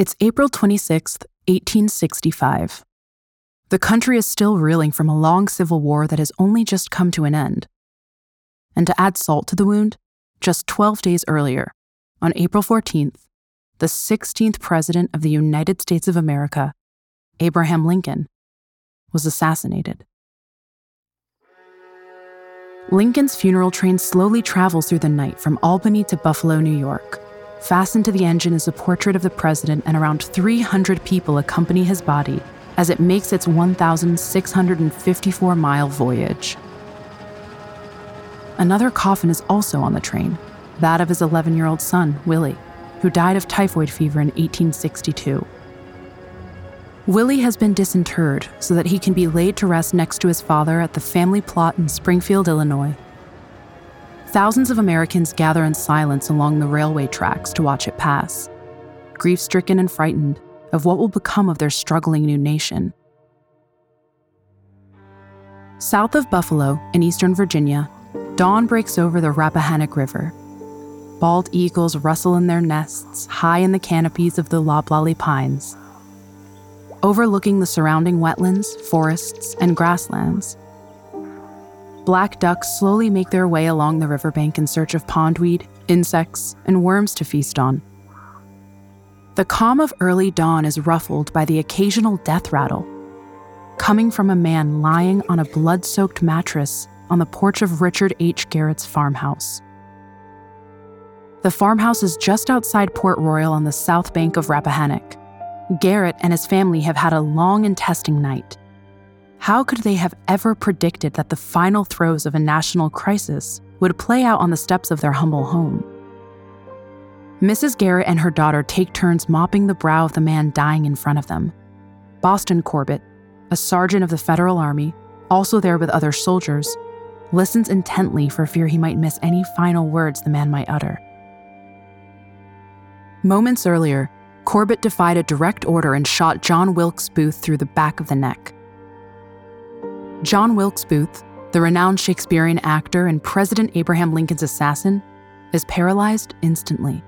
It's April 26th, 1865. The country is still reeling from a long civil war that has only just come to an end. And to add salt to the wound, just 12 days earlier, on April 14th, the 16th President of the United States of America, Abraham Lincoln, was assassinated. Lincoln's funeral train slowly travels through the night from Albany to Buffalo, New York. Fastened to the engine is a portrait of the president, and around 300 people accompany his body as it makes its 1,654 mile voyage. Another coffin is also on the train, that of his 11 year old son, Willie, who died of typhoid fever in 1862. Willie has been disinterred so that he can be laid to rest next to his father at the family plot in Springfield, Illinois. Thousands of Americans gather in silence along the railway tracks to watch it pass, grief stricken and frightened of what will become of their struggling new nation. South of Buffalo, in eastern Virginia, dawn breaks over the Rappahannock River. Bald eagles rustle in their nests high in the canopies of the loblolly pines. Overlooking the surrounding wetlands, forests, and grasslands, black ducks slowly make their way along the riverbank in search of pondweed, insects, and worms to feast on. The calm of early dawn is ruffled by the occasional death rattle, coming from a man lying on a blood soaked mattress on the porch of Richard H. Garrett's farmhouse. The farmhouse is just outside Port Royal on the south bank of Rappahannock. Garrett and his family have had a long and testing night. How could they have ever predicted that the final throes of a national crisis would play out on the steps of their humble home? Mrs. Garrett and her daughter take turns mopping the brow of the man dying in front of them. Boston Corbett, a sergeant of the Federal Army, also there with other soldiers, listens intently for fear he might miss any final words the man might utter. Moments earlier, Corbett defied a direct order and shot John Wilkes Booth through the back of the neck. John Wilkes Booth, the renowned Shakespearean actor and President Abraham Lincoln's assassin, is paralyzed instantly.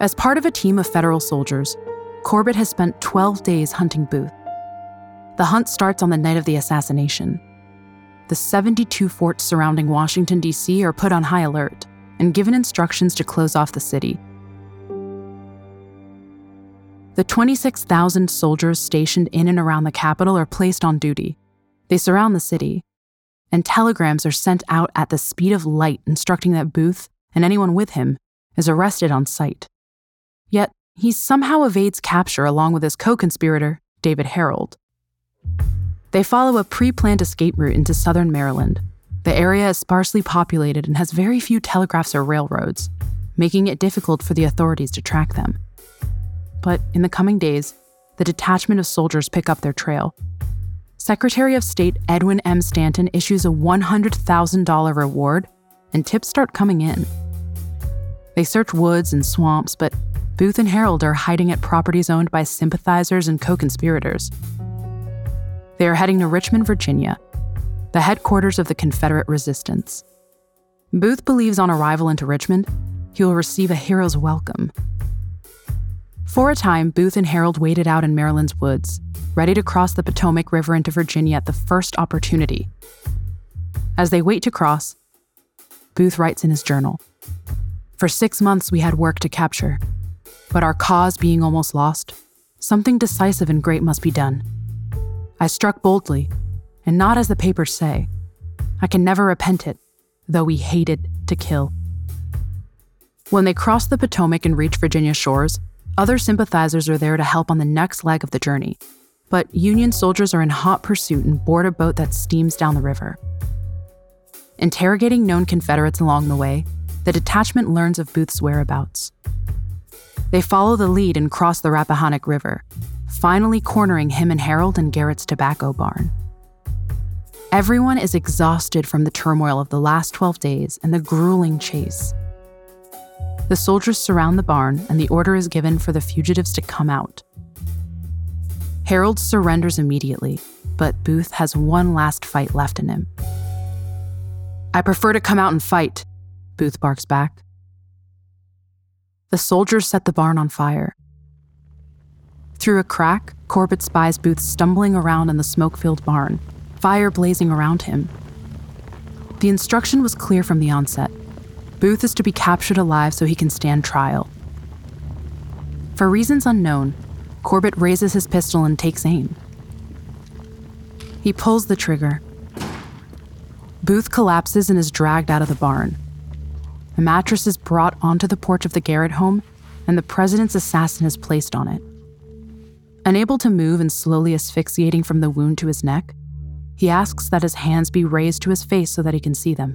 As part of a team of federal soldiers, Corbett has spent 12 days hunting Booth. The hunt starts on the night of the assassination. The 72 forts surrounding Washington, D.C. are put on high alert and given instructions to close off the city. The 26,000 soldiers stationed in and around the capital are placed on duty they surround the city, and telegrams are sent out at the speed of light instructing that Booth and anyone with him is arrested on sight. Yet, he somehow evades capture along with his co conspirator, David Herold. They follow a pre planned escape route into southern Maryland. The area is sparsely populated and has very few telegraphs or railroads, making it difficult for the authorities to track them. But in the coming days, the detachment of soldiers pick up their trail Secretary of State Edwin M. Stanton issues a $100,000 reward, and tips start coming in. They search woods and swamps, but Booth and Herold are hiding at properties owned by sympathizers and co conspirators. They are heading to Richmond, Virginia, the headquarters of the Confederate resistance. Booth believes on arrival into Richmond, he will receive a hero's welcome. For a time, Booth and Herold waited out in Maryland's woods, ready to cross the Potomac River into Virginia at the first opportunity. As they wait to cross, Booth writes in his journal For six months we had work to capture, but our cause being almost lost, something decisive and great must be done. I struck boldly, and not as the papers say. I can never repent it, though we hated to kill. When they cross the Potomac and reach Virginia shores, other sympathizers are there to help on the next leg of the journey but Union soldiers are in hot pursuit and board a boat that steams down the river. Interrogating known Confederates along the way, the detachment learns of Booth's whereabouts. They follow the lead and cross the Rappahannock River, finally cornering him and Herold in Garrett's tobacco barn. Everyone is exhausted from the turmoil of the last 12 days and the grueling chase. The soldiers surround the barn, and the order is given for the fugitives to come out. Herold surrenders immediately, but Booth has one last fight left in him. I prefer to come out and fight, Booth barks back. The soldiers set the barn on fire. Through a crack, Corbett spies Booth stumbling around in the smoke filled barn, fire blazing around him. The instruction was clear from the onset Booth is to be captured alive so he can stand trial. For reasons unknown, Corbett raises his pistol and takes aim. He pulls the trigger. Booth collapses and is dragged out of the barn. A mattress is brought onto the porch of the Garrett home, and the president's assassin is placed on it. Unable to move and slowly asphyxiating from the wound to his neck, he asks that his hands be raised to his face so that he can see them.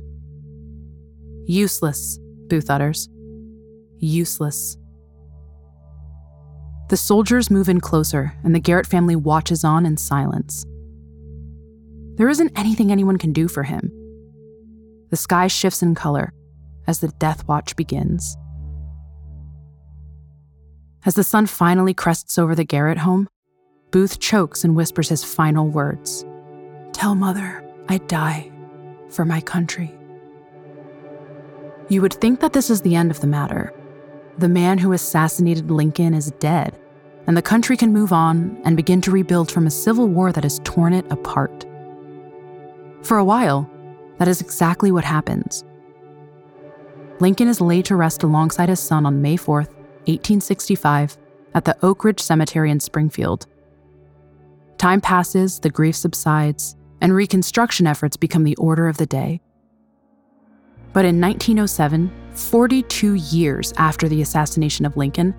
Useless, Booth utters. Useless. The soldiers move in closer, and the Garrett family watches on in silence. There isn't anything anyone can do for him. The sky shifts in color as the death watch begins. As the sun finally crests over the Garrett home, Booth chokes and whispers his final words Tell mother I'd die for my country. You would think that this is the end of the matter. The man who assassinated Lincoln is dead, and the country can move on and begin to rebuild from a civil war that has torn it apart. For a while, that is exactly what happens. Lincoln is laid to rest alongside his son on May 4th, 1865, at the Oak Ridge Cemetery in Springfield. Time passes, the grief subsides, and reconstruction efforts become the order of the day. But in 1907, 42 years after the assassination of Lincoln,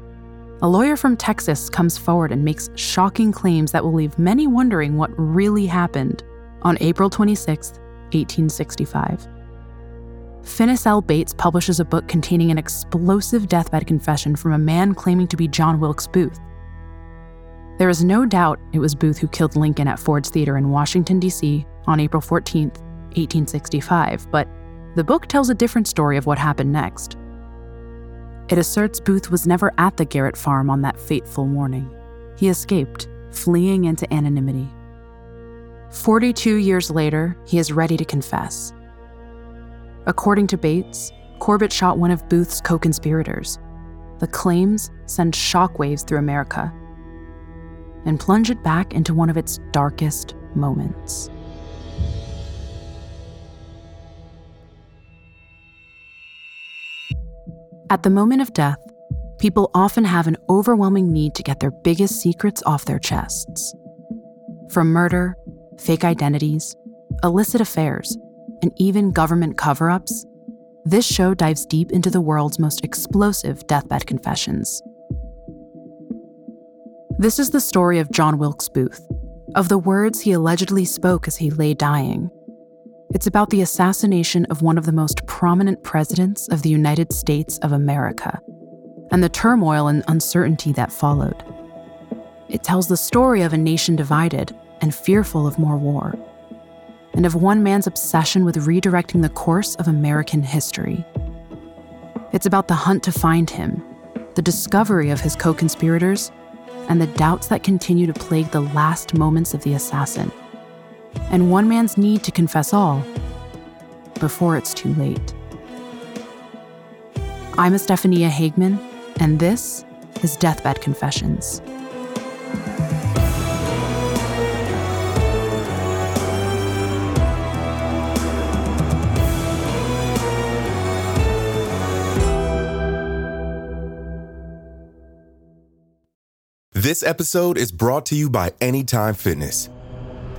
a lawyer from Texas comes forward and makes shocking claims that will leave many wondering what really happened on April 26, 1865. Finis L. Bates publishes a book containing an explosive deathbed confession from a man claiming to be John Wilkes Booth. There is no doubt it was Booth who killed Lincoln at Ford's Theater in Washington, D.C. on April 14, 1865, but the book tells a different story of what happened next. It asserts Booth was never at the Garrett farm on that fateful morning. He escaped, fleeing into anonymity. 42 years later, he is ready to confess. According to Bates, Corbett shot one of Booth's co conspirators. The claims send shockwaves through America and plunge it back into one of its darkest moments. At the moment of death, people often have an overwhelming need to get their biggest secrets off their chests. From murder, fake identities, illicit affairs, and even government cover ups, this show dives deep into the world's most explosive deathbed confessions. This is the story of John Wilkes Booth, of the words he allegedly spoke as he lay dying. It's about the assassination of one of the most prominent presidents of the United States of America and the turmoil and uncertainty that followed. It tells the story of a nation divided and fearful of more war, and of one man's obsession with redirecting the course of American history. It's about the hunt to find him, the discovery of his co conspirators, and the doubts that continue to plague the last moments of the assassin, and one man's need to confess all before it's too late. I'm Estefania Hagman, and this is Deathbed Confessions. This episode is brought to you by Anytime Fitness.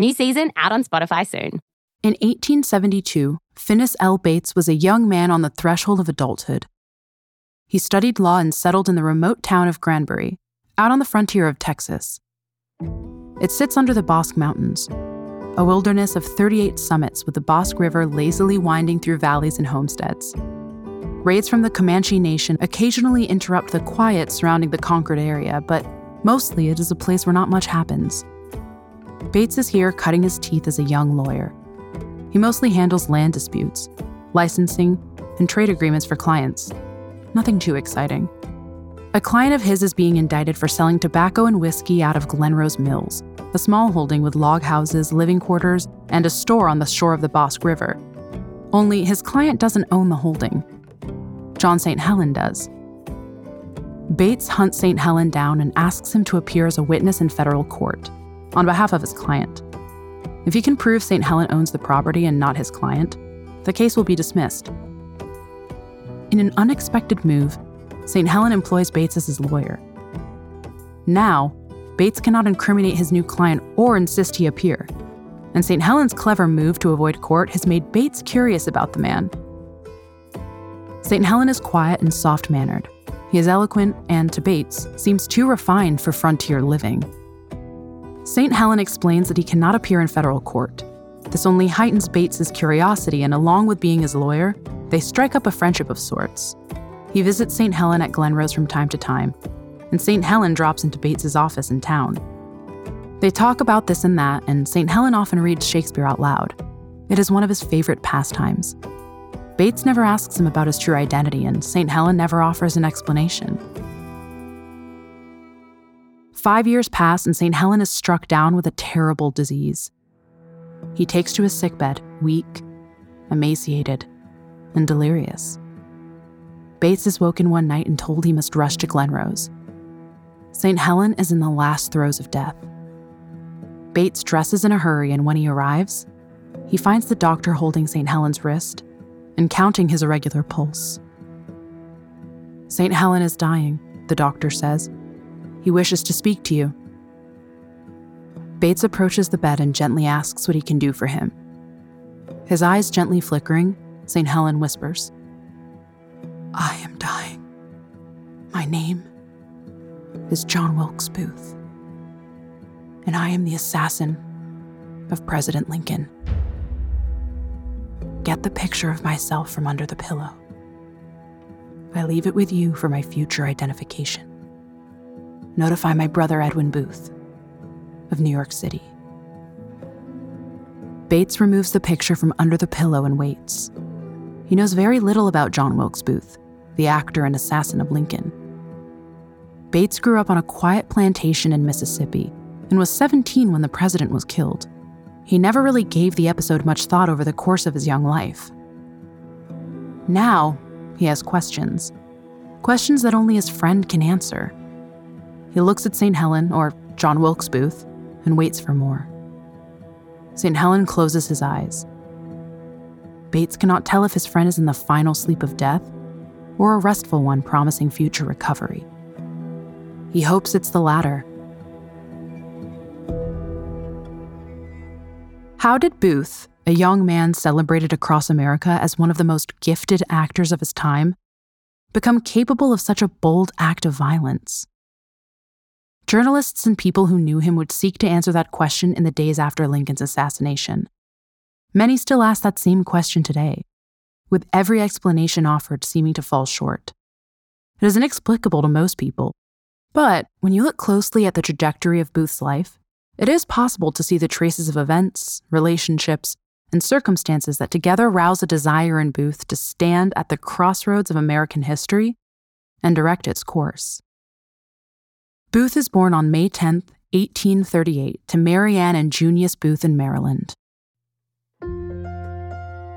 New season out on Spotify soon. In 1872, Finis L. Bates was a young man on the threshold of adulthood. He studied law and settled in the remote town of Granbury, out on the frontier of Texas. It sits under the Bosque Mountains, a wilderness of 38 summits with the Bosque River lazily winding through valleys and homesteads. Raids from the Comanche Nation occasionally interrupt the quiet surrounding the conquered area, but mostly it is a place where not much happens. Bates is here cutting his teeth as a young lawyer. He mostly handles land disputes, licensing, and trade agreements for clients. Nothing too exciting. A client of his is being indicted for selling tobacco and whiskey out of Glenrose Mills, a small holding with log houses, living quarters, and a store on the shore of the Bosque River. Only his client doesn't own the holding. John St. Helen does. Bates hunts St. Helen down and asks him to appear as a witness in federal court on behalf of his client. If he can prove St. Helen owns the property and not his client, the case will be dismissed. In an unexpected move, St. Helen employs Bates as his lawyer. Now, Bates cannot incriminate his new client or insist he appear. And St. Helen's clever move to avoid court has made Bates curious about the man. St. Helen is quiet and soft mannered. He is eloquent and, to Bates, seems too refined for frontier living. St. Helen explains that he cannot appear in federal court. This only heightens Bates's curiosity, and along with being his lawyer, they strike up a friendship of sorts. He visits St. Helen at Glenrose from time to time, and St. Helen drops into Bates's office in town. They talk about this and that, and St. Helen often reads Shakespeare out loud. It is one of his favorite pastimes. Bates never asks him about his true identity, and St. Helen never offers an explanation. Five years pass, and St. Helen is struck down with a terrible disease. He takes to his sickbed, weak, emaciated, and delirious. Bates is woken one night and told he must rush to Glenrose. St. Helen is in the last throes of death. Bates dresses in a hurry, and when he arrives, he finds the doctor holding St. Helen's wrist and counting his irregular pulse. St. Helen is dying, the doctor says, he wishes to speak to you. Bates approaches the bed and gently asks what he can do for him. His eyes gently flickering, St. Helen whispers, I am dying. My name is John Wilkes Booth, and I am the assassin of President Lincoln. Get the picture of myself from under the pillow. I leave it with you for my future identification notify my brother Edwin Booth of New York City. Bates removes the picture from under the pillow and waits. He knows very little about John Wilkes Booth, the actor and assassin of Lincoln. Bates grew up on a quiet plantation in Mississippi and was 17 when the president was killed. He never really gave the episode much thought over the course of his young life. Now, he has questions. Questions that only his friend can answer. He looks at St. Helen, or John Wilkes Booth, and waits for more. St. Helen closes his eyes. Bates cannot tell if his friend is in the final sleep of death or a restful one promising future recovery. He hopes it's the latter. How did Booth, a young man celebrated across America as one of the most gifted actors of his time, become capable of such a bold act of violence? Journalists and people who knew him would seek to answer that question in the days after Lincoln's assassination. Many still ask that same question today, with every explanation offered seeming to fall short. It is inexplicable to most people, but when you look closely at the trajectory of Booth's life, it is possible to see the traces of events, relationships, and circumstances that together rouse a desire in Booth to stand at the crossroads of American history and direct its course. Booth is born on May 10, 1838, to Mary Ann and Junius Booth in Maryland.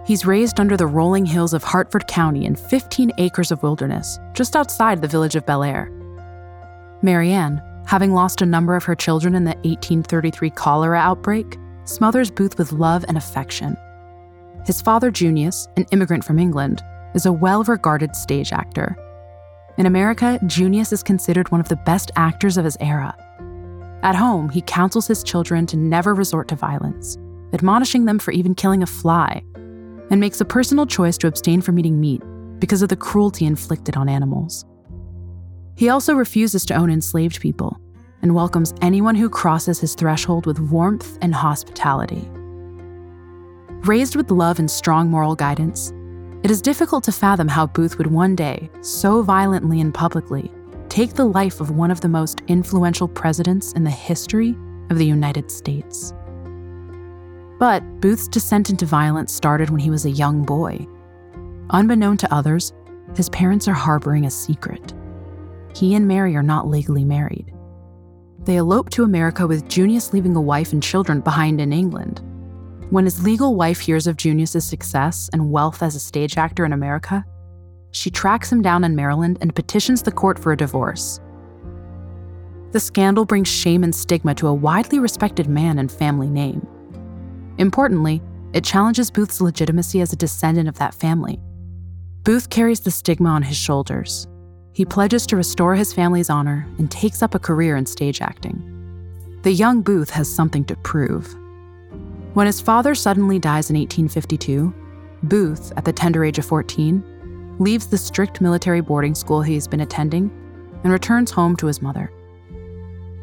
He's raised under the rolling hills of Harford County in 15 acres of wilderness, just outside the village of Bel Air. Mary Ann, having lost a number of her children in the 1833 cholera outbreak, smothers Booth with love and affection. His father, Junius, an immigrant from England, is a well regarded stage actor in America, Junius is considered one of the best actors of his era. At home, he counsels his children to never resort to violence admonishing them for even killing a fly, and makes a personal choice to abstain from eating meat because of the cruelty inflicted on animals. He also refuses to own enslaved people and welcomes anyone who crosses his threshold with warmth and hospitality. Raised with love and strong moral guidance, it is difficult to fathom how Booth would one day, so violently and publicly, take the life of one of the most influential presidents in the history of the United States. But Booth's descent into violence started when he was a young boy. Unbeknown to others, his parents are harboring a secret. He and Mary are not legally married. They elope to America with Junius leaving a wife and children behind in England. When his legal wife hears of Junius's success and wealth as a stage actor in America, she tracks him down in Maryland and petitions the court for a divorce. The scandal brings shame and stigma to a widely respected man and family name. Importantly, it challenges Booth's legitimacy as a descendant of that family. Booth carries the stigma on his shoulders. He pledges to restore his family's honor and takes up a career in stage acting. The young Booth has something to prove. When his father suddenly dies in 1852, Booth, at the tender age of 14, leaves the strict military boarding school he's been attending and returns home to his mother.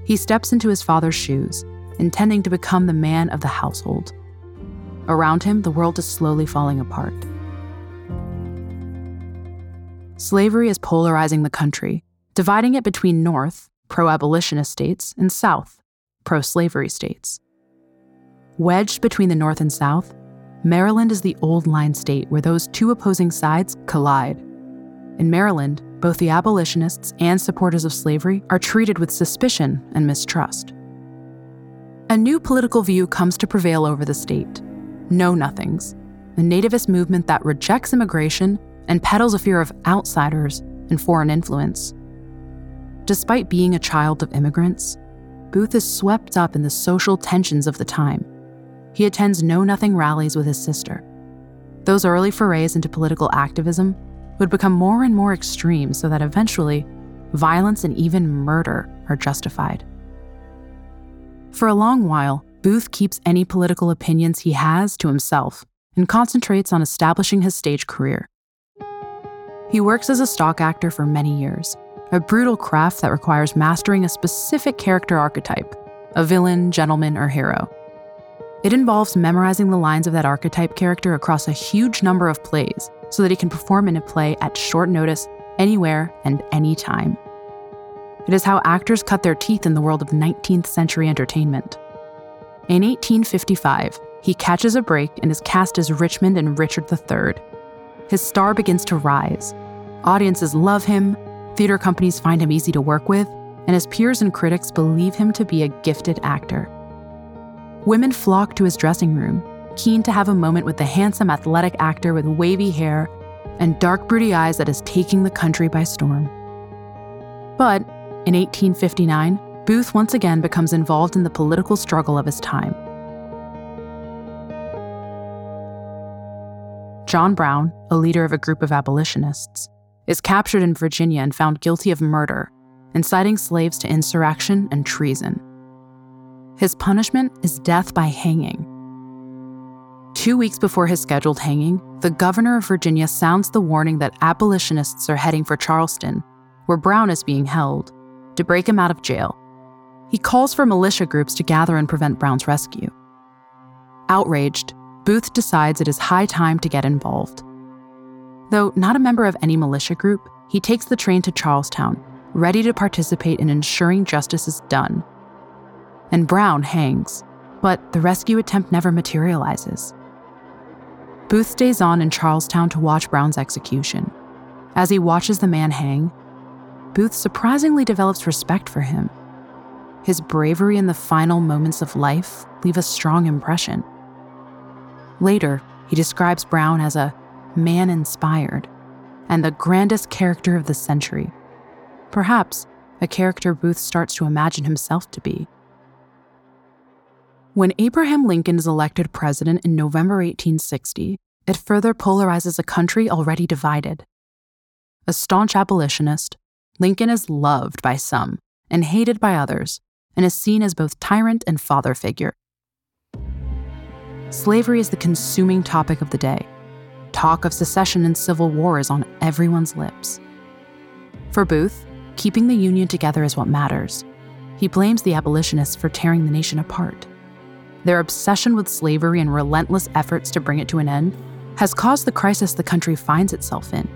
He steps into his father's shoes, intending to become the man of the household. Around him, the world is slowly falling apart. Slavery is polarizing the country, dividing it between North, pro abolitionist states, and South, pro slavery states. Wedged between the North and South, Maryland is the old line state where those two opposing sides collide. In Maryland, both the abolitionists and supporters of slavery are treated with suspicion and mistrust. A new political view comes to prevail over the state Know Nothings, a nativist movement that rejects immigration and peddles a fear of outsiders and foreign influence. Despite being a child of immigrants, Booth is swept up in the social tensions of the time he attends Know Nothing rallies with his sister. Those early forays into political activism would become more and more extreme so that eventually, violence and even murder are justified. For a long while, Booth keeps any political opinions he has to himself and concentrates on establishing his stage career. He works as a stock actor for many years, a brutal craft that requires mastering a specific character archetype a villain, gentleman, or hero. It involves memorizing the lines of that archetype character across a huge number of plays so that he can perform in a play at short notice, anywhere and anytime. It is how actors cut their teeth in the world of 19th century entertainment. In 1855, he catches a break and is cast as Richmond in Richard III. His star begins to rise. Audiences love him, theater companies find him easy to work with, and his peers and critics believe him to be a gifted actor. Women flock to his dressing room, keen to have a moment with the handsome athletic actor with wavy hair and dark broody eyes that is taking the country by storm. But in 1859, Booth once again becomes involved in the political struggle of his time. John Brown, a leader of a group of abolitionists, is captured in Virginia and found guilty of murder, inciting slaves to insurrection and treason. His punishment is death by hanging. Two weeks before his scheduled hanging, the governor of Virginia sounds the warning that abolitionists are heading for Charlestown, where Brown is being held, to break him out of jail. He calls for militia groups to gather and prevent Brown's rescue. Outraged, Booth decides it is high time to get involved. Though not a member of any militia group, he takes the train to Charlestown, ready to participate in ensuring justice is done and Brown hangs, but the rescue attempt never materializes. Booth stays on in Charlestown to watch Brown's execution. As he watches the man hang, Booth surprisingly develops respect for him. His bravery in the final moments of life leave a strong impression. Later, he describes Brown as a man inspired and the grandest character of the century. Perhaps a character Booth starts to imagine himself to be. When Abraham Lincoln is elected president in November 1860, it further polarizes a country already divided. A staunch abolitionist, Lincoln is loved by some and hated by others, and is seen as both tyrant and father figure. slavery is the consuming topic of the day. Talk of secession and civil war is on everyone's lips. For Booth, keeping the Union together is what matters. He blames the abolitionists for tearing the nation apart. Their obsession with slavery and relentless efforts to bring it to an end has caused the crisis the country finds itself in.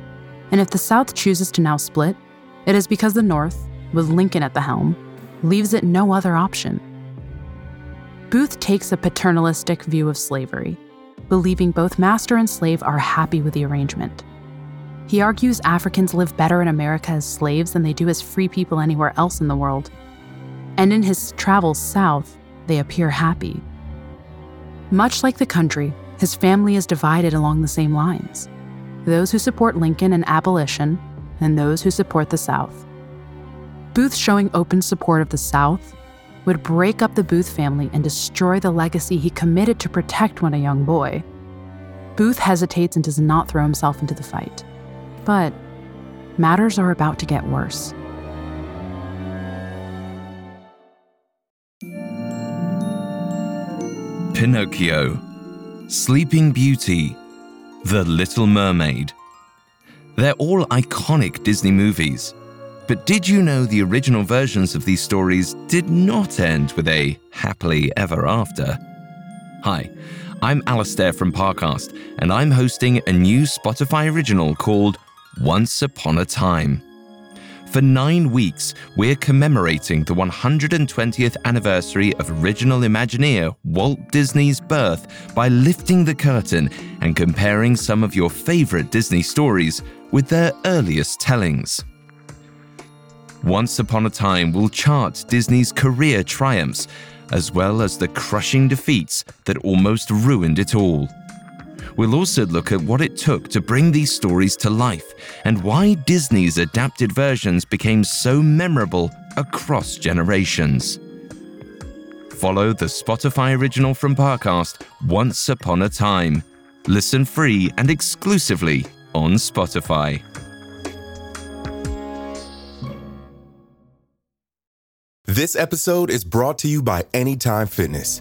And if the South chooses to now split, it is because the North, with Lincoln at the helm, leaves it no other option. Booth takes a paternalistic view of slavery, believing both master and slave are happy with the arrangement. He argues Africans live better in America as slaves than they do as free people anywhere else in the world. And in his travels south, they appear happy. Much like the country, his family is divided along the same lines those who support Lincoln and abolition, and those who support the South. Booth showing open support of the South would break up the Booth family and destroy the legacy he committed to protect when a young boy. Booth hesitates and does not throw himself into the fight. But matters are about to get worse. Pinocchio, Sleeping Beauty, The Little Mermaid. They're all iconic Disney movies. But did you know the original versions of these stories did not end with a happily ever after? Hi, I'm Alastair from Parcast, and I'm hosting a new Spotify original called Once Upon a Time. For nine weeks, we're commemorating the 120th anniversary of original Imagineer Walt Disney's birth by lifting the curtain and comparing some of your favorite Disney stories with their earliest tellings. Once Upon a Time will chart Disney's career triumphs, as well as the crushing defeats that almost ruined it all. We'll also look at what it took to bring these stories to life and why Disney's adapted versions became so memorable across generations. Follow the Spotify original from Parcast, Once Upon a Time. Listen free and exclusively on Spotify. This episode is brought to you by Anytime Fitness.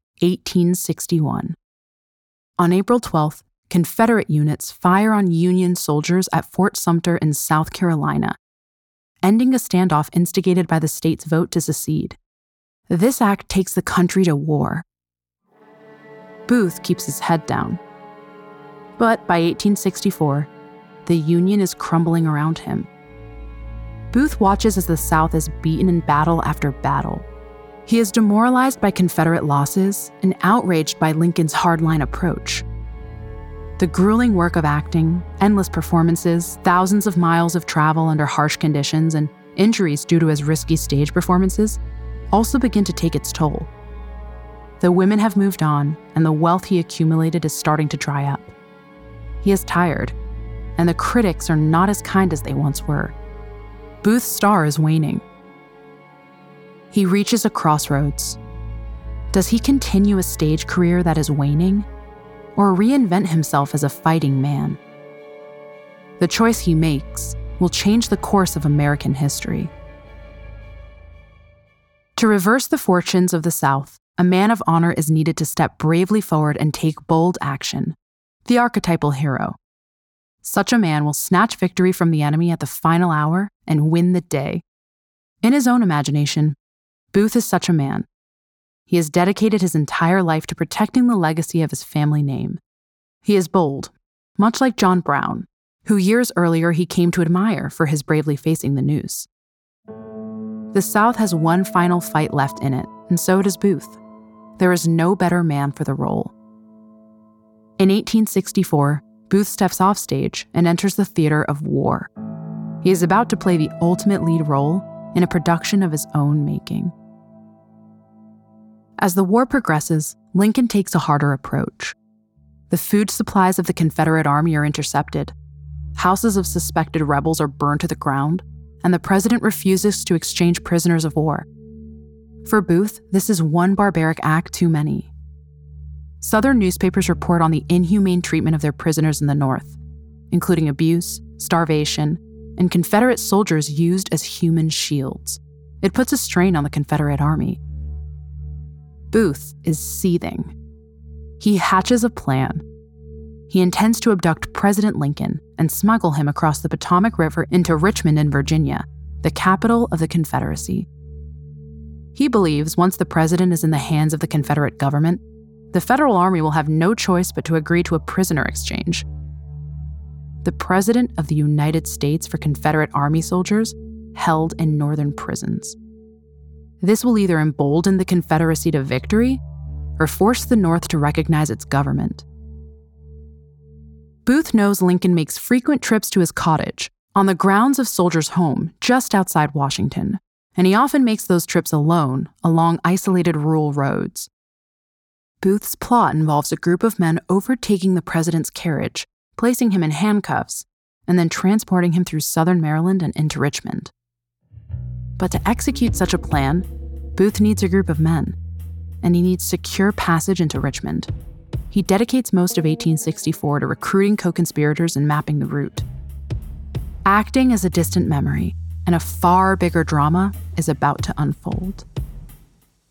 1861. On April 12th, Confederate units fire on Union soldiers at Fort Sumter in South Carolina, ending a standoff instigated by the state's vote to secede. This act takes the country to war. Booth keeps his head down. But by 1864, the Union is crumbling around him. Booth watches as the South is beaten in battle after battle. He is demoralized by Confederate losses and outraged by Lincoln's hardline approach. The grueling work of acting, endless performances, thousands of miles of travel under harsh conditions, and injuries due to his risky stage performances also begin to take its toll. The women have moved on, and the wealth he accumulated is starting to dry up. He is tired, and the critics are not as kind as they once were. Booth's star is waning. He reaches a crossroads. Does he continue a stage career that is waning, or reinvent himself as a fighting man? The choice he makes will change the course of American history. To reverse the fortunes of the South, a man of honor is needed to step bravely forward and take bold action. The archetypal hero. Such a man will snatch victory from the enemy at the final hour and win the day. In his own imagination, Booth is such a man. He has dedicated his entire life to protecting the legacy of his family name. He is bold, much like John Brown, who years earlier he came to admire for his bravely facing the noose. The South has one final fight left in it, and so does Booth. There is no better man for the role. In 1864, Booth steps off stage and enters the theater of war. He is about to play the ultimate lead role in a production of his own making. As the war progresses, Lincoln takes a harder approach. The food supplies of the Confederate Army are intercepted. Houses of suspected rebels are burned to the ground, and the president refuses to exchange prisoners of war. For Booth, this is one barbaric act too many. Southern newspapers report on the inhumane treatment of their prisoners in the North, including abuse, starvation, and Confederate soldiers used as human shields. It puts a strain on the Confederate Army. Booth is seething. He hatches a plan. He intends to abduct President Lincoln and smuggle him across the Potomac River into Richmond in Virginia, the capital of the Confederacy. He believes once the president is in the hands of the Confederate government, the Federal Army will have no choice but to agree to a prisoner exchange. The President of the United States for Confederate Army soldiers held in Northern prisons. This will either embolden the Confederacy to victory or force the North to recognize its government. Booth knows Lincoln makes frequent trips to his cottage on the grounds of Soldiers' Home just outside Washington, and he often makes those trips alone along isolated rural roads. Booth's plot involves a group of men overtaking the president's carriage, placing him in handcuffs, and then transporting him through southern Maryland and into Richmond. But to execute such a plan, Booth needs a group of men, and he needs secure passage into Richmond. He dedicates most of 1864 to recruiting co conspirators and mapping the route. Acting as a distant memory, and a far bigger drama is about to unfold.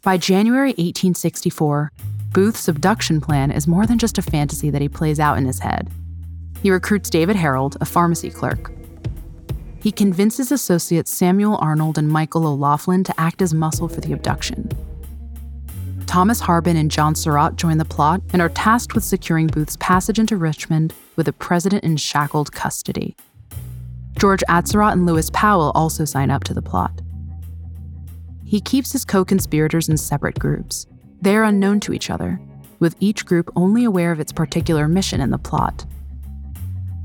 By January 1864, Booth's abduction plan is more than just a fantasy that he plays out in his head. He recruits David Herold, a pharmacy clerk. He convinces associates Samuel Arnold and Michael O'Laughlin to act as muscle for the abduction. Thomas Harbin and John Surratt join the plot and are tasked with securing Booth's passage into Richmond with the president in shackled custody. George Atzerodt and Lewis Powell also sign up to the plot. He keeps his co conspirators in separate groups. They are unknown to each other, with each group only aware of its particular mission in the plot.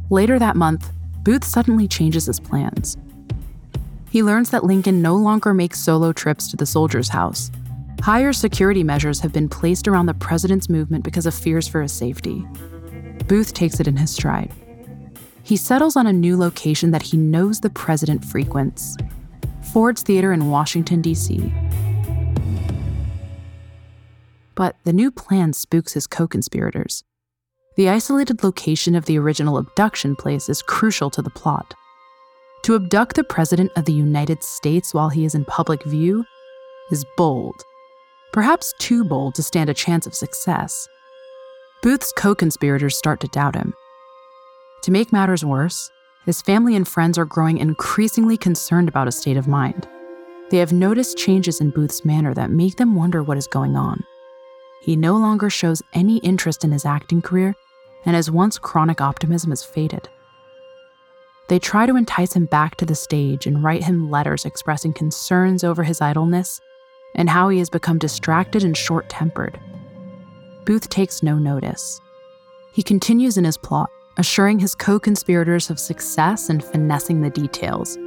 Later that month, Booth suddenly changes his plans. He learns that Lincoln no longer makes solo trips to the soldier's house. Higher security measures have been placed around the president's movement because of fears for his safety. Booth takes it in his stride. He settles on a new location that he knows the president frequents Ford's Theater in Washington, D.C. But the new plan spooks his co conspirators. The isolated location of the original abduction place is crucial to the plot. To abduct the President of the United States while he is in public view is bold, perhaps too bold to stand a chance of success. Booth's co conspirators start to doubt him. To make matters worse, his family and friends are growing increasingly concerned about his state of mind. They have noticed changes in Booth's manner that make them wonder what is going on. He no longer shows any interest in his acting career and his once chronic optimism has faded. They try to entice him back to the stage and write him letters expressing concerns over his idleness and how he has become distracted and short tempered. Booth takes no notice. He continues in his plot, assuring his co conspirators of success and finessing the details.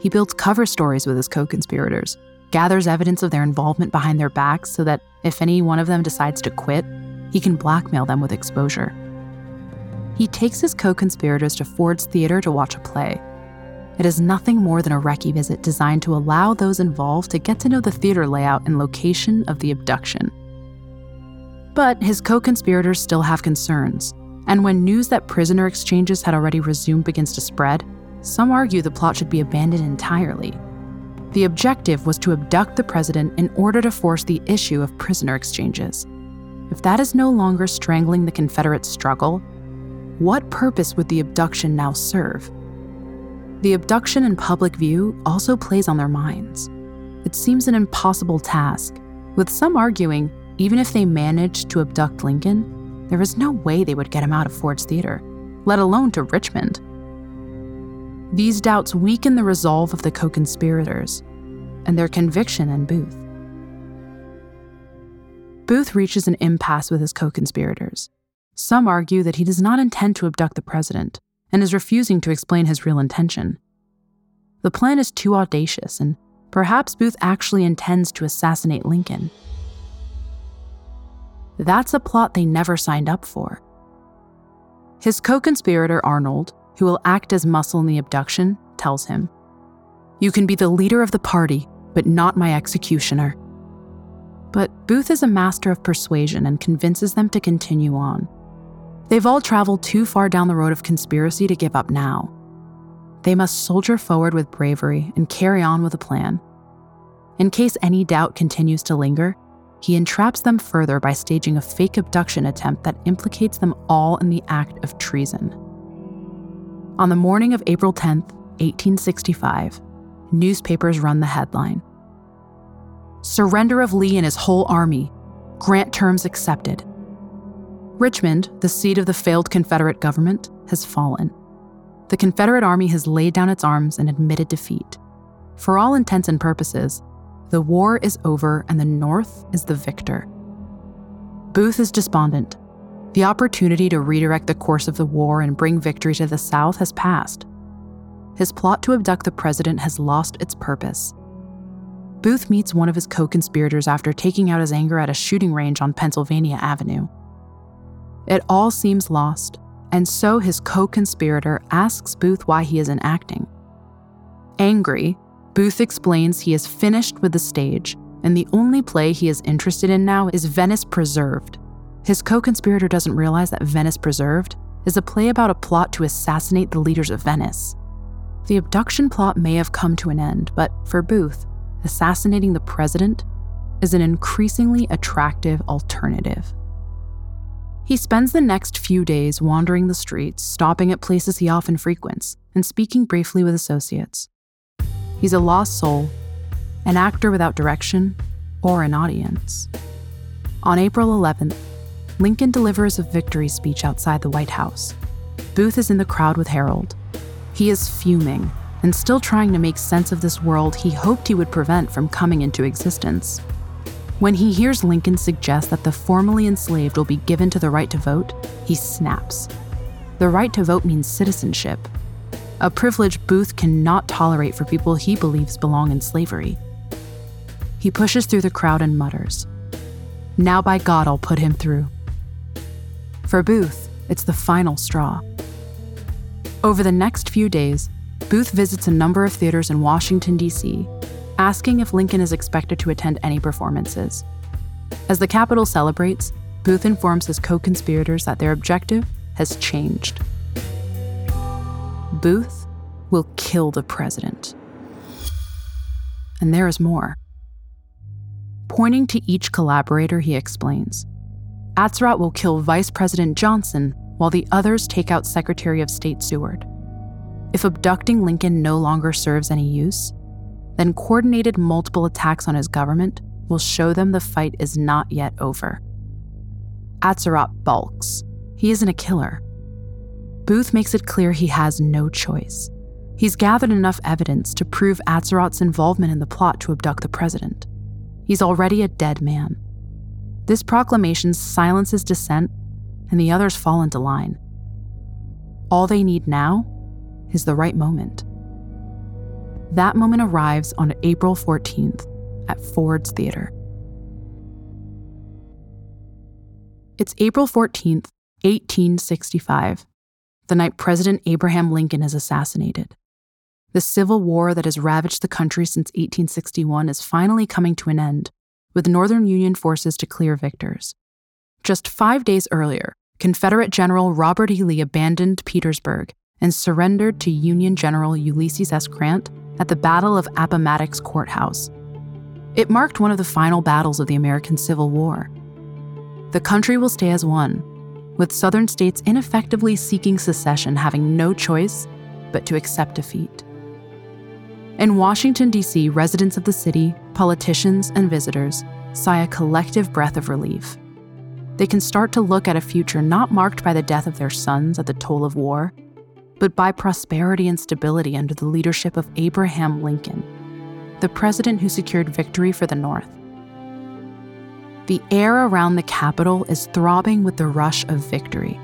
He builds cover stories with his co conspirators, gathers evidence of their involvement behind their backs so that if any one of them decides to quit, he can blackmail them with exposure. He takes his co conspirators to Ford's Theater to watch a play. It is nothing more than a recce visit designed to allow those involved to get to know the theater layout and location of the abduction. But his co conspirators still have concerns, and when news that prisoner exchanges had already resumed begins to spread, some argue the plot should be abandoned entirely. The objective was to abduct the president in order to force the issue of prisoner exchanges. If that is no longer strangling the Confederate struggle, what purpose would the abduction now serve? The abduction in public view also plays on their minds. It seems an impossible task, with some arguing even if they managed to abduct Lincoln, there is no way they would get him out of Ford's Theater, let alone to Richmond. These doubts weaken the resolve of the co conspirators and their conviction in Booth. Booth reaches an impasse with his co conspirators. Some argue that he does not intend to abduct the president and is refusing to explain his real intention. The plan is too audacious, and perhaps Booth actually intends to assassinate Lincoln. That's a plot they never signed up for. His co conspirator, Arnold, who will act as muscle in the abduction, tells him You can be the leader of the party, but not my executioner. But Booth is a master of persuasion and convinces them to continue on. They've all traveled too far down the road of conspiracy to give up now. They must soldier forward with bravery and carry on with a plan. In case any doubt continues to linger, he entraps them further by staging a fake abduction attempt that implicates them all in the act of treason. On the morning of April 10, 1865, newspapers run the headline Surrender of Lee and his whole army. Grant terms accepted. Richmond, the seat of the failed Confederate government, has fallen. The Confederate Army has laid down its arms and admitted defeat. For all intents and purposes, the war is over and the North is the victor. Booth is despondent. The opportunity to redirect the course of the war and bring victory to the South has passed. His plot to abduct the president has lost its purpose. Booth meets one of his co conspirators after taking out his anger at a shooting range on Pennsylvania Avenue. It all seems lost, and so his co conspirator asks Booth why he isn't acting. Angry, Booth explains he is finished with the stage, and the only play he is interested in now is Venice Preserved. His co conspirator doesn't realize that Venice Preserved is a play about a plot to assassinate the leaders of Venice. The abduction plot may have come to an end, but for Booth, assassinating the president is an increasingly attractive alternative. He spends the next few days wandering the streets, stopping at places he often frequents, and speaking briefly with associates. He's a lost soul, an actor without direction, or an audience. On April 11th, Lincoln delivers a victory speech outside the White House. Booth is in the crowd with Herold. He is fuming and still trying to make sense of this world he hoped he would prevent from coming into existence. When he hears Lincoln suggest that the formerly enslaved will be given to the right to vote, he snaps. The right to vote means citizenship, a privilege Booth cannot tolerate for people he believes belong in slavery. He pushes through the crowd and mutters, Now by God, I'll put him through. For Booth, it's the final straw. Over the next few days, Booth visits a number of theaters in Washington, D.C., asking if Lincoln is expected to attend any performances. As the capital celebrates, Booth informs his co conspirators that their objective has changed. Booth will kill the president. And there is more. Pointing to each collaborator, he explains Atzerodt will kill Vice President Johnson while the others take out Secretary of State Seward. If abducting Lincoln no longer serves any use, then coordinated multiple attacks on his government will show them the fight is not yet over. Atzerodt balks. He isn't a killer. Booth makes it clear he has no choice. He's gathered enough evidence to prove Atzerodt's involvement in the plot to abduct the president. He's already a dead man. This proclamation silences dissent, and the others fall into line. All they need now is the right moment. That moment arrives on April 14th at Ford's Theater. It's April 14th, 1865, the night President Abraham Lincoln is assassinated. The Civil War that has ravaged the country since 1861 is finally coming to an end, with Northern Union forces to clear victors. Just five days earlier, Confederate General Robert E. Lee abandoned Petersburg and surrendered to Union General Ulysses S. Grant at the Battle of Appomattox Courthouse. It marked one of the final battles of the American Civil War. The country will stay as one, with southern states ineffectively seeking secession having no choice but to accept defeat. In Washington, D.C., residents of the city, politicians, and visitors sigh a collective breath of relief. They can start to look at a future not marked by the death of their sons at the toll of war, but by prosperity and stability under the leadership of Abraham Lincoln, the president who secured victory for the North. The air around the Capitol is throbbing with the rush of victory.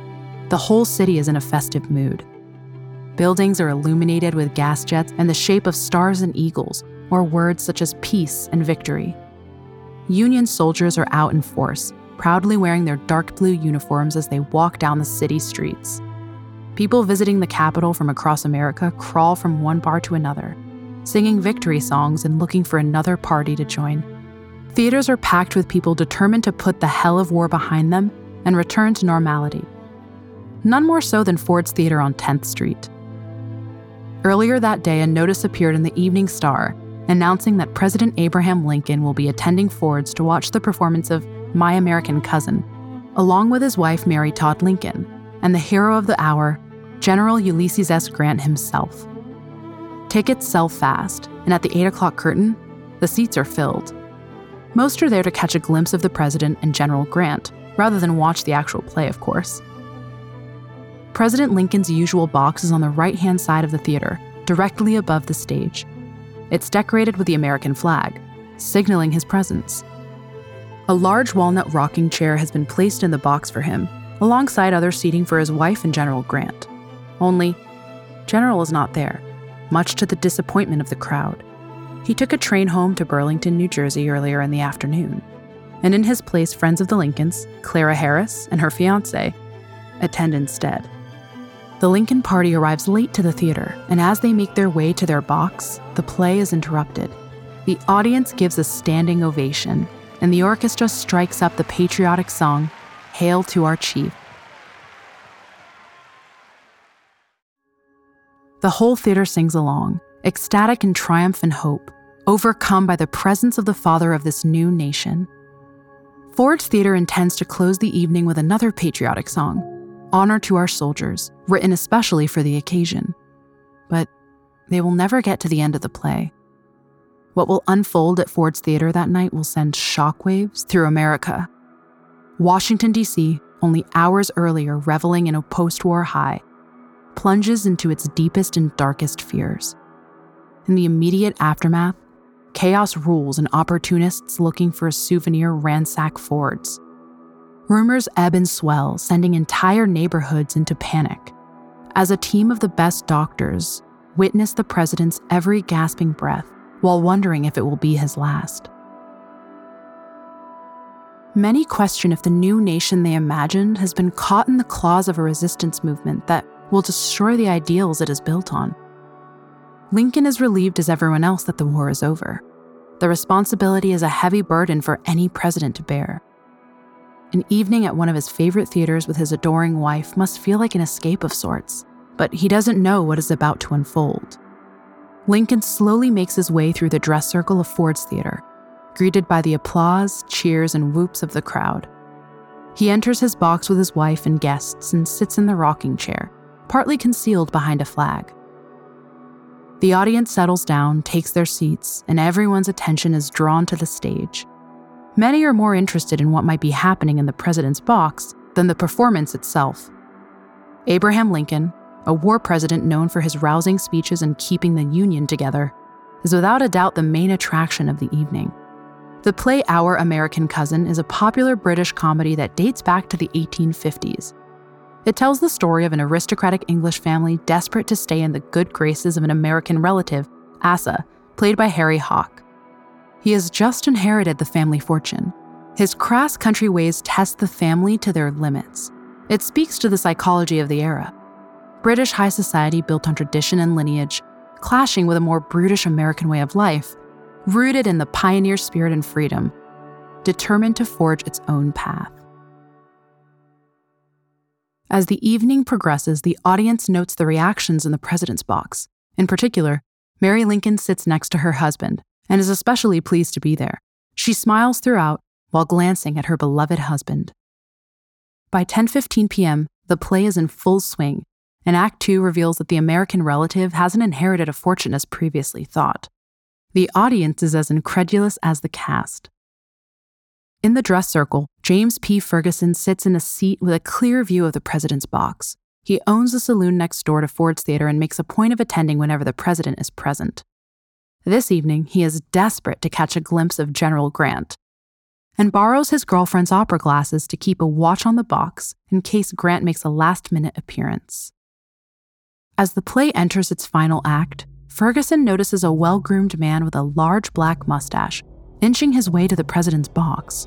The whole city is in a festive mood. Buildings are illuminated with gas jets and the shape of stars and eagles, or words such as peace and victory. Union soldiers are out in force, proudly wearing their dark blue uniforms as they walk down the city streets. People visiting the capital from across America crawl from one bar to another, singing victory songs and looking for another party to join. Theaters are packed with people determined to put the hell of war behind them and return to normality. None more so than Ford's Theater on 10th Street. Earlier that day, a notice appeared in the Evening Star announcing that President Abraham Lincoln will be attending Ford's to watch the performance of My American Cousin, along with his wife Mary Todd Lincoln and the hero of the hour, General Ulysses S. Grant himself. Tickets sell fast, and at the 8 o'clock curtain, the seats are filled. Most are there to catch a glimpse of the president and General Grant, rather than watch the actual play, of course. President Lincoln's usual box is on the right hand side of the theater, directly above the stage. It's decorated with the American flag, signaling his presence. A large walnut rocking chair has been placed in the box for him, alongside other seating for his wife and General Grant. Only, General is not there, much to the disappointment of the crowd. He took a train home to Burlington, New Jersey earlier in the afternoon, and in his place, friends of the Lincolns, Clara Harris and her fiance, attend instead. The Lincoln party arrives late to the theater, and as they make their way to their box, the play is interrupted. The audience gives a standing ovation, and the orchestra strikes up the patriotic song, Hail to Our Chief. The whole theater sings along, ecstatic in triumph and hope, overcome by the presence of the father of this new nation. Ford's Theater intends to close the evening with another patriotic song, Honor to Our Soldiers, written especially for the occasion. But they will never get to the end of the play. What will unfold at Ford's Theater that night will send shockwaves through America. Washington, D.C., only hours earlier reveling in a post war high, plunges into its deepest and darkest fears. In the immediate aftermath, chaos rules and opportunists looking for a souvenir ransack Ford's. Rumors ebb and swell, sending entire neighborhoods into panic. As a team of the best doctors witness the president's every gasping breath while wondering if it will be his last. Many question if the new nation they imagined has been caught in the claws of a resistance movement that will destroy the ideals it is built on. Lincoln is relieved as everyone else that the war is over. The responsibility is a heavy burden for any president to bear. An evening at one of his favorite theaters with his adoring wife must feel like an escape of sorts, but he doesn't know what is about to unfold. Lincoln slowly makes his way through the dress circle of Ford's Theater, greeted by the applause, cheers, and whoops of the crowd. He enters his box with his wife and guests and sits in the rocking chair, partly concealed behind a flag. The audience settles down, takes their seats, and everyone's attention is drawn to the stage. Many are more interested in what might be happening in the president's box than the performance itself. Abraham Lincoln, a war president known for his rousing speeches and keeping the Union together, is without a doubt the main attraction of the evening. The play Our American Cousin is a popular British comedy that dates back to the 1850s. It tells the story of an aristocratic English family desperate to stay in the good graces of an American relative, Asa, played by Harry Hawk. He has just inherited the family fortune. His crass country ways test the family to their limits. It speaks to the psychology of the era. British high society built on tradition and lineage, clashing with a more brutish American way of life, rooted in the pioneer spirit and freedom, determined to forge its own path. As the evening progresses, the audience notes the reactions in the president's box. In particular, Mary Lincoln sits next to her husband, and is especially pleased to be there. She smiles throughout while glancing at her beloved husband. By 10:15 p.m., the play is in full swing, and Act 2 reveals that the American relative hasn't inherited a fortune as previously thought. The audience is as incredulous as the cast. In the dress circle, James P. Ferguson sits in a seat with a clear view of the president's box. He owns a saloon next door to Ford's Theater and makes a point of attending whenever the president is present. This evening, he is desperate to catch a glimpse of General Grant and borrows his girlfriend's opera glasses to keep a watch on the box in case Grant makes a last minute appearance. As the play enters its final act, Ferguson notices a well groomed man with a large black mustache inching his way to the president's box.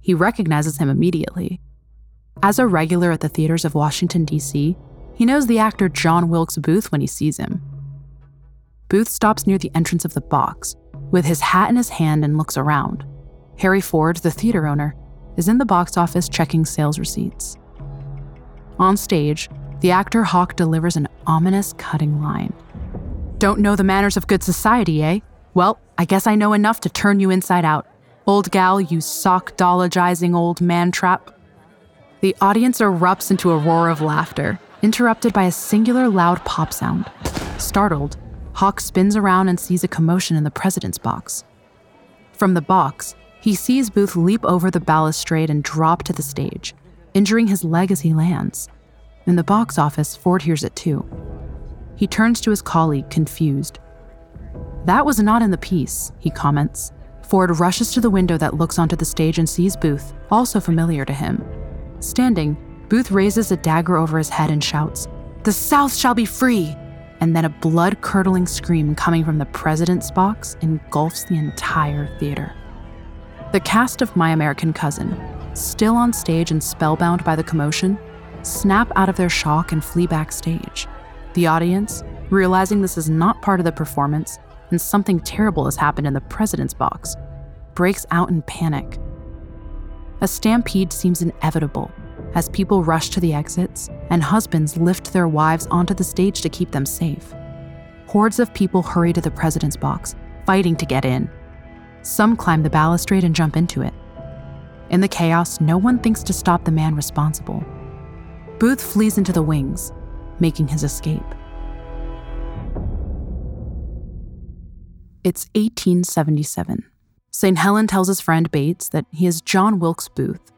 He recognizes him immediately. As a regular at the theaters of Washington, D.C., he knows the actor John Wilkes Booth when he sees him. Booth stops near the entrance of the box, with his hat in his hand, and looks around. Harry Ford, the theater owner, is in the box office checking sales receipts. On stage, the actor Hawk delivers an ominous cutting line. Don't know the manners of good society, eh? Well, I guess I know enough to turn you inside out. Old gal, you sockdologizing old man trap. The audience erupts into a roar of laughter, interrupted by a singular loud pop sound. Startled, Hawk spins around and sees a commotion in the president's box. From the box, he sees Booth leap over the balustrade and drop to the stage, injuring his leg as he lands. In the box office, Ford hears it too. He turns to his colleague, confused. That was not in the piece, he comments. Ford rushes to the window that looks onto the stage and sees Booth, also familiar to him. Standing, Booth raises a dagger over his head and shouts, The South shall be free! And then a blood curdling scream coming from the president's box engulfs the entire theater. The cast of My American Cousin, still on stage and spellbound by the commotion, snap out of their shock and flee backstage. The audience, realizing this is not part of the performance and something terrible has happened in the president's box, breaks out in panic. A stampede seems inevitable as people rush to the exits and husbands lift their wives onto the stage to keep them safe. Hordes of people hurry to the president's box, fighting to get in. Some climb the balustrade and jump into it. In the chaos, no one thinks to stop the man responsible. Booth flees into the wings, making his escape. It's 1877. St. Helen tells his friend Bates that he is John Wilkes Booth,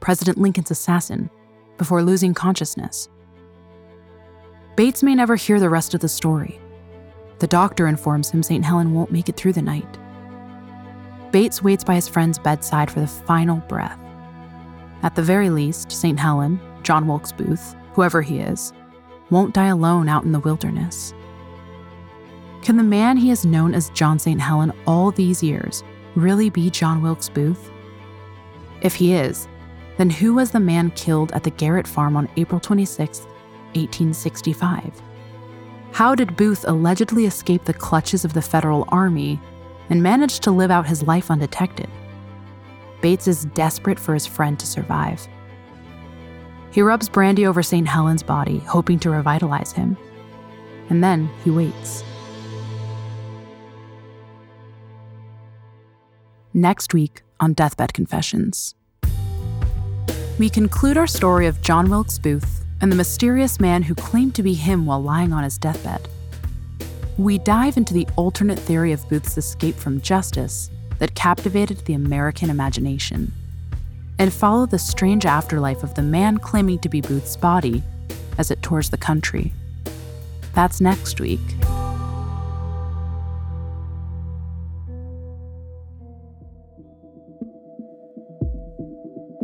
President Lincoln's assassin, before losing consciousness. Bates may never hear the rest of the story. The doctor informs him St. Helen won't make it through the night. Bates waits by his friend's bedside for the final breath. At the very least, St. Helen, John Wilkes Booth, whoever he is, won't die alone out in the wilderness. Can the man he has known as John St. Helen all these years really be John Wilkes Booth? If he is, then who was the man killed at the Garrett farm on April 26, 1865? How did Booth allegedly escape the clutches of the Federal Army and manage to live out his life undetected? Bates is desperate for his friend to survive. He rubs brandy over St. Helen's body, hoping to revitalize him. And then he waits. Next week on Deathbed Confessions. We conclude our story of John Wilkes Booth and the mysterious man who claimed to be him while lying on his deathbed. We dive into the alternate theory of Booth's escape from justice that captivated the American imagination and follow the strange afterlife of the man claiming to be Booth's body as it tours the country. That's next week.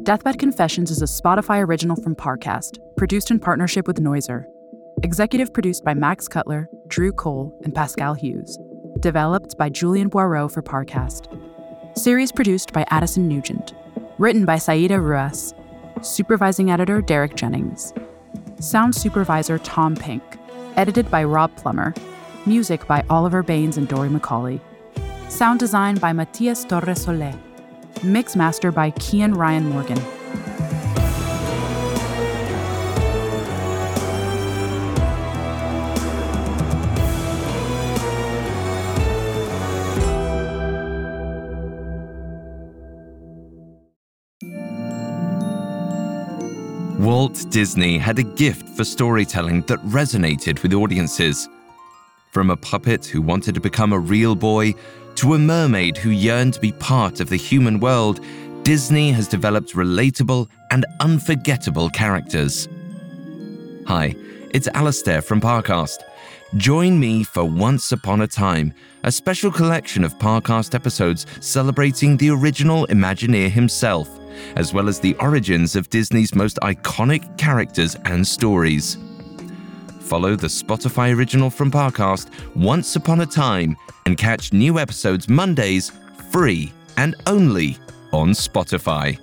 Deathbed Confessions is a Spotify original from Parcast, produced in partnership with Noiser. Executive produced by Max Cutler, Drew Cole, and Pascal Hughes. Developed by Julian Boireau for Parcast. Series produced by Addison Nugent. Written by Saida Ruas. Supervising editor Derek Jennings. Sound supervisor Tom Pink. Edited by Rob Plummer. Music by Oliver Baines and Dory McCauley. Sound design by Matias Torres Soler. Mix master by Kian Ryan Morgan. Walt Disney had a gift for storytelling that resonated with audiences. From a puppet who wanted to become a real boy to a mermaid who yearned to be part of the human world, Disney has developed relatable and unforgettable characters. Hi, it's Alastair from Parcast. Join me for Once Upon a Time, a special collection of Parcast episodes celebrating the original Imagineer himself, as well as the origins of Disney's most iconic characters and stories. Follow the Spotify original from Parcast, Once Upon a Time, and catch new episodes Mondays free and only on Spotify.